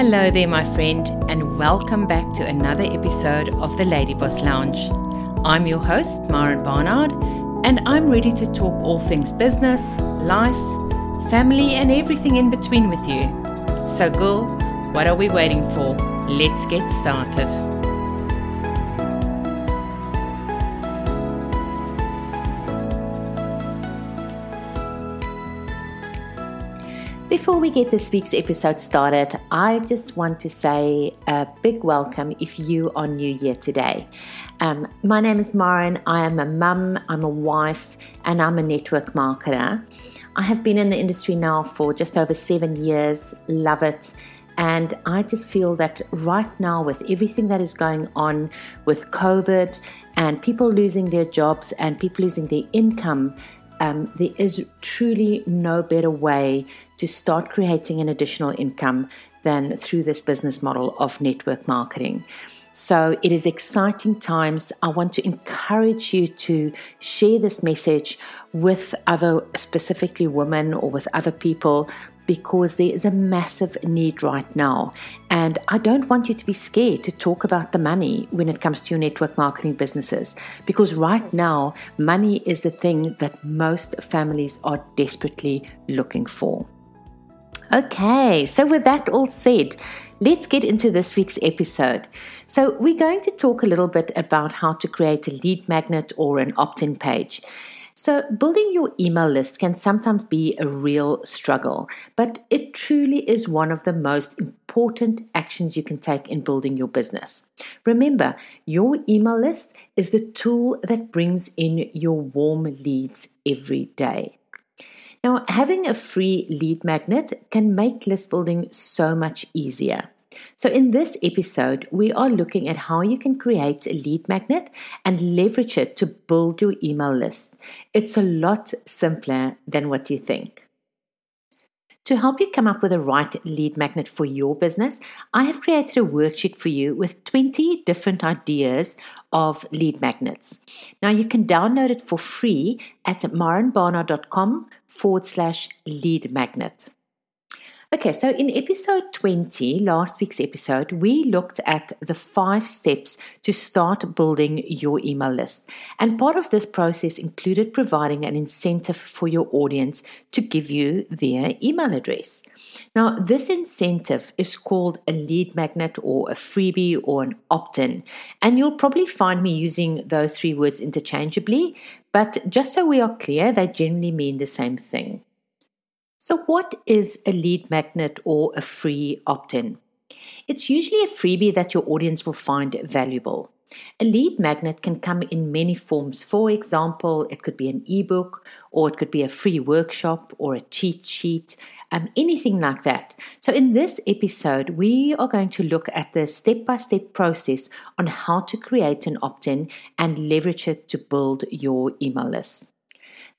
Hello there, my friend, and welcome back to another episode of the Lady Boss Lounge. I'm your host, Maren Barnard, and I'm ready to talk all things business, life, family, and everything in between with you. So, girl, what are we waiting for? Let's get started. Before we get this week's episode started, I just want to say a big welcome if you are new here today. Um, my name is Maren. I am a mum, I'm a wife, and I'm a network marketer. I have been in the industry now for just over seven years, love it. And I just feel that right now, with everything that is going on with COVID and people losing their jobs and people losing their income, um, there is truly no better way to start creating an additional income than through this business model of network marketing. So it is exciting times. I want to encourage you to share this message with other, specifically women or with other people, because there is a massive need right now. And I don't want you to be scared to talk about the money when it comes to your network marketing businesses, because right now, money is the thing that most families are desperately looking for. Okay, so with that all said, let's get into this week's episode. So, we're going to talk a little bit about how to create a lead magnet or an opt in page. So, building your email list can sometimes be a real struggle, but it truly is one of the most important actions you can take in building your business. Remember, your email list is the tool that brings in your warm leads every day. Now, having a free lead magnet can make list building so much easier. So, in this episode, we are looking at how you can create a lead magnet and leverage it to build your email list. It's a lot simpler than what you think. To help you come up with the right lead magnet for your business, I have created a worksheet for you with 20 different ideas of lead magnets. Now, you can download it for free at marenbarnard.com forward slash lead magnet. Okay, so in episode 20, last week's episode, we looked at the five steps to start building your email list. And part of this process included providing an incentive for your audience to give you their email address. Now, this incentive is called a lead magnet or a freebie or an opt in. And you'll probably find me using those three words interchangeably, but just so we are clear, they generally mean the same thing. So, what is a lead magnet or a free opt in? It's usually a freebie that your audience will find valuable. A lead magnet can come in many forms. For example, it could be an ebook, or it could be a free workshop, or a cheat sheet, um, anything like that. So, in this episode, we are going to look at the step by step process on how to create an opt in and leverage it to build your email list.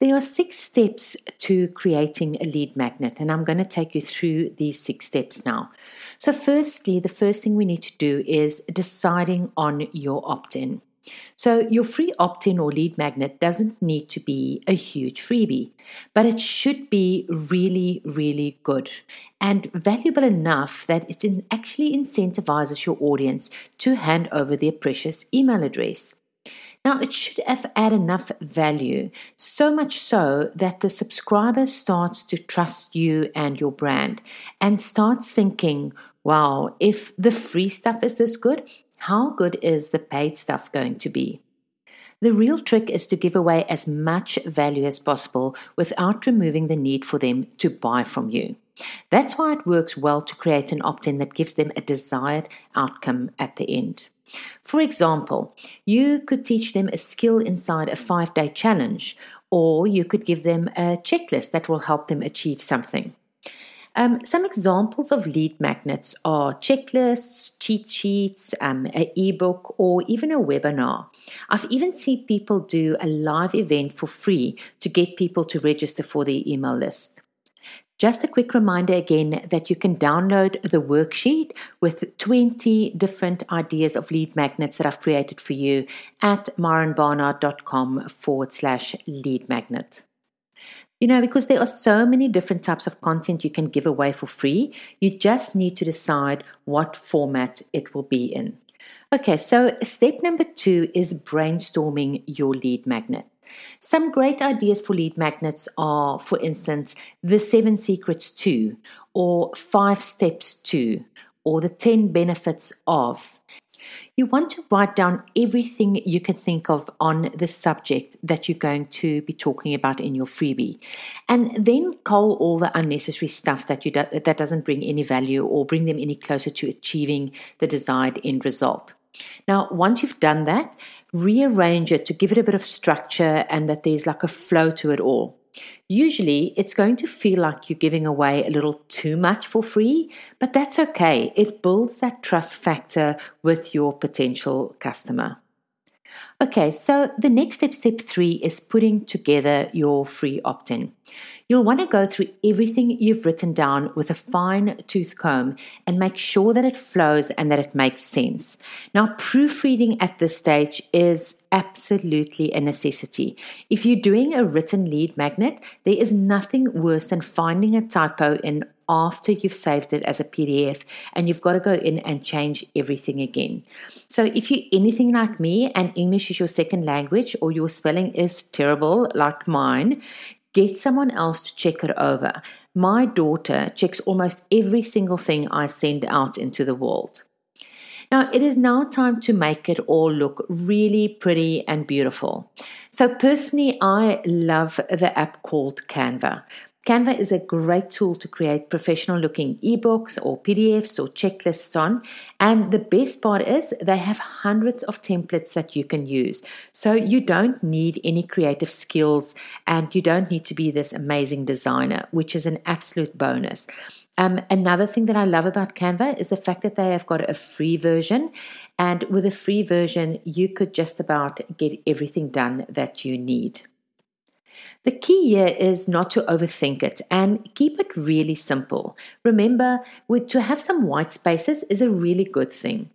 There are six steps to creating a lead magnet, and I'm going to take you through these six steps now. So, firstly, the first thing we need to do is deciding on your opt in. So, your free opt in or lead magnet doesn't need to be a huge freebie, but it should be really, really good and valuable enough that it actually incentivizes your audience to hand over their precious email address. Now, it should have add enough value, so much so that the subscriber starts to trust you and your brand and starts thinking, wow, if the free stuff is this good, how good is the paid stuff going to be? The real trick is to give away as much value as possible without removing the need for them to buy from you. That's why it works well to create an opt in that gives them a desired outcome at the end. For example, you could teach them a skill inside a five day challenge, or you could give them a checklist that will help them achieve something. Um, some examples of lead magnets are checklists, cheat sheets, um, an ebook, or even a webinar. I've even seen people do a live event for free to get people to register for their email list. Just a quick reminder again that you can download the worksheet with 20 different ideas of lead magnets that I've created for you at marenbarnard.com forward slash lead magnet. You know, because there are so many different types of content you can give away for free, you just need to decide what format it will be in. Okay, so step number two is brainstorming your lead magnet. Some great ideas for lead magnets are, for instance, the seven secrets to, or five steps to, or the 10 benefits of. You want to write down everything you can think of on the subject that you're going to be talking about in your freebie. And then cull all the unnecessary stuff that you do, that doesn't bring any value or bring them any closer to achieving the desired end result. Now, once you've done that, rearrange it to give it a bit of structure and that there's like a flow to it all. Usually, it's going to feel like you're giving away a little too much for free, but that's okay. It builds that trust factor with your potential customer. Okay, so the next step, step three, is putting together your free opt in. You'll want to go through everything you've written down with a fine tooth comb and make sure that it flows and that it makes sense. Now, proofreading at this stage is absolutely a necessity. If you're doing a written lead magnet, there is nothing worse than finding a typo in after you've saved it as a PDF and you've got to go in and change everything again. So, if you're anything like me and English is your second language or your spelling is terrible like mine, get someone else to check it over. My daughter checks almost every single thing I send out into the world. Now, it is now time to make it all look really pretty and beautiful. So, personally, I love the app called Canva. Canva is a great tool to create professional looking ebooks or PDFs or checklists on. And the best part is they have hundreds of templates that you can use. So you don't need any creative skills and you don't need to be this amazing designer, which is an absolute bonus. Um, another thing that I love about Canva is the fact that they have got a free version. And with a free version, you could just about get everything done that you need. The key here is not to overthink it and keep it really simple. Remember, to have some white spaces is a really good thing.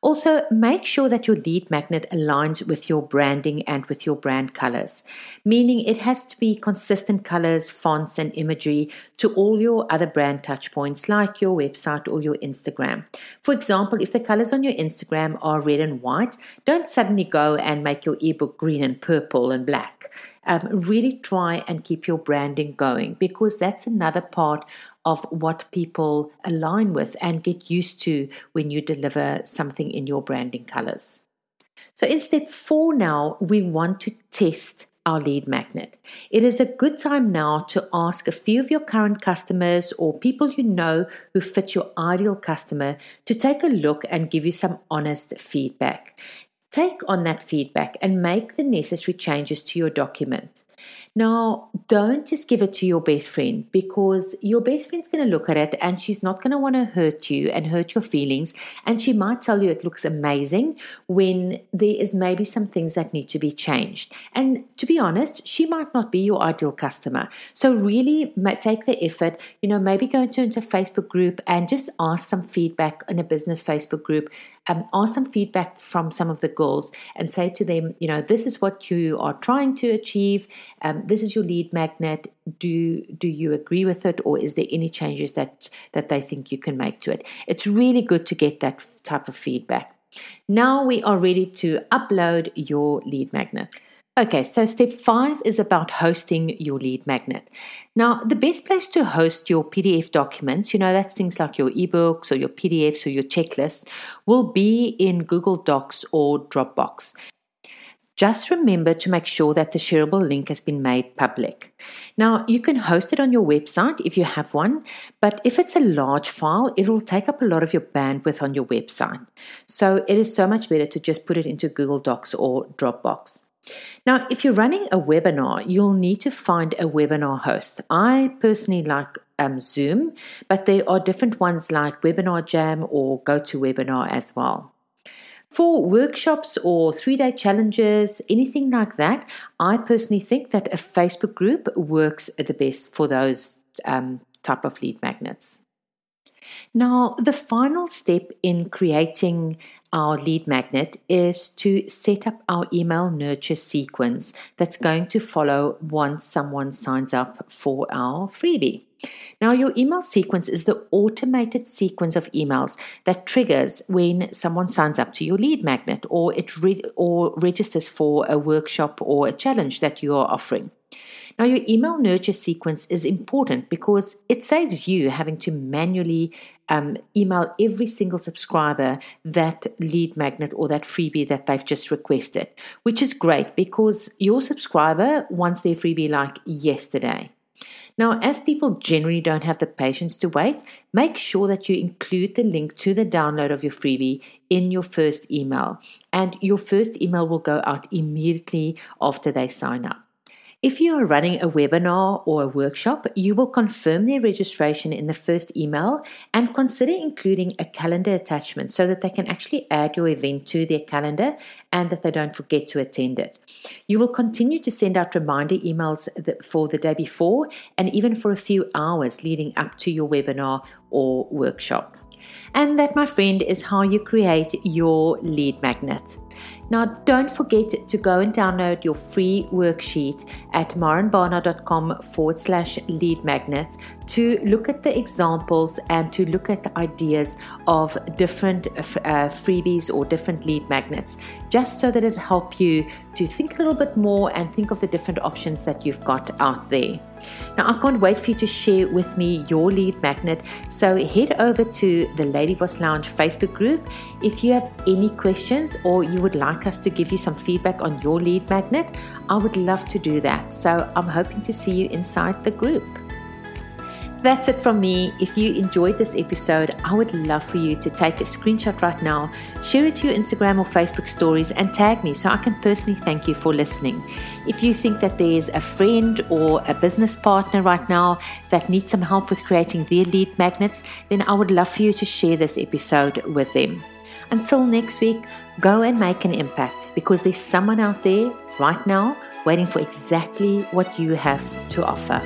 Also, make sure that your lead magnet aligns with your branding and with your brand colors, meaning it has to be consistent colors, fonts, and imagery to all your other brand touchpoints like your website or your Instagram. For example, if the colors on your Instagram are red and white, don't suddenly go and make your ebook green and purple and black. Um, really try and keep your branding going because that's another part of what people align with and get used to when you deliver something in your branding colors. So, in step four, now we want to test our lead magnet. It is a good time now to ask a few of your current customers or people you know who fit your ideal customer to take a look and give you some honest feedback. Take on that feedback and make the necessary changes to your document. Now, don't just give it to your best friend because your best friend's going to look at it and she's not going to want to hurt you and hurt your feelings. And she might tell you it looks amazing when there is maybe some things that need to be changed. And to be honest, she might not be your ideal customer. So, really take the effort, you know, maybe go into, into a Facebook group and just ask some feedback in a business Facebook group. Um, ask some feedback from some of the girls and say to them, you know, this is what you are trying to achieve um, this is your lead magnet. Do do you agree with it, or is there any changes that that they think you can make to it? It's really good to get that type of feedback. Now we are ready to upload your lead magnet. Okay, so step five is about hosting your lead magnet. Now, the best place to host your PDF documents, you know, that's things like your ebooks or your PDFs or your checklists, will be in Google Docs or Dropbox. Just remember to make sure that the shareable link has been made public. Now, you can host it on your website if you have one, but if it's a large file, it will take up a lot of your bandwidth on your website. So it is so much better to just put it into Google Docs or Dropbox. Now, if you're running a webinar, you'll need to find a webinar host. I personally like um, Zoom, but there are different ones like Webinar Jam or GoToWebinar as well. For workshops or three day challenges, anything like that, I personally think that a Facebook group works the best for those um, type of lead magnets. Now, the final step in creating our lead magnet is to set up our email nurture sequence that's going to follow once someone signs up for our freebie. Now, your email sequence is the automated sequence of emails that triggers when someone signs up to your lead magnet or it re- or registers for a workshop or a challenge that you are offering. Now, your email nurture sequence is important because it saves you having to manually um, email every single subscriber that lead magnet or that freebie that they've just requested, which is great because your subscriber wants their freebie like yesterday. Now, as people generally don't have the patience to wait, make sure that you include the link to the download of your freebie in your first email, and your first email will go out immediately after they sign up. If you are running a webinar or a workshop, you will confirm their registration in the first email and consider including a calendar attachment so that they can actually add your event to their calendar and that they don't forget to attend it. You will continue to send out reminder emails for the day before and even for a few hours leading up to your webinar or workshop. And that, my friend, is how you create your lead magnet. Now, don't forget to go and download your free worksheet at marenbarnard.com forward slash lead magnet to look at the examples and to look at the ideas of different uh, freebies or different lead magnets, just so that it help you to think a little bit more and think of the different options that you've got out there. Now, I can't wait for you to share with me your lead magnet. So head over to the Lady Boss Lounge Facebook group. If you have any questions or you would like us to give you some feedback on your lead magnet, I would love to do that. So I'm hoping to see you inside the group. That's it from me. If you enjoyed this episode, I would love for you to take a screenshot right now, share it to your Instagram or Facebook stories, and tag me so I can personally thank you for listening. If you think that there's a friend or a business partner right now that needs some help with creating their lead magnets, then I would love for you to share this episode with them. Until next week, go and make an impact because there's someone out there right now waiting for exactly what you have to offer.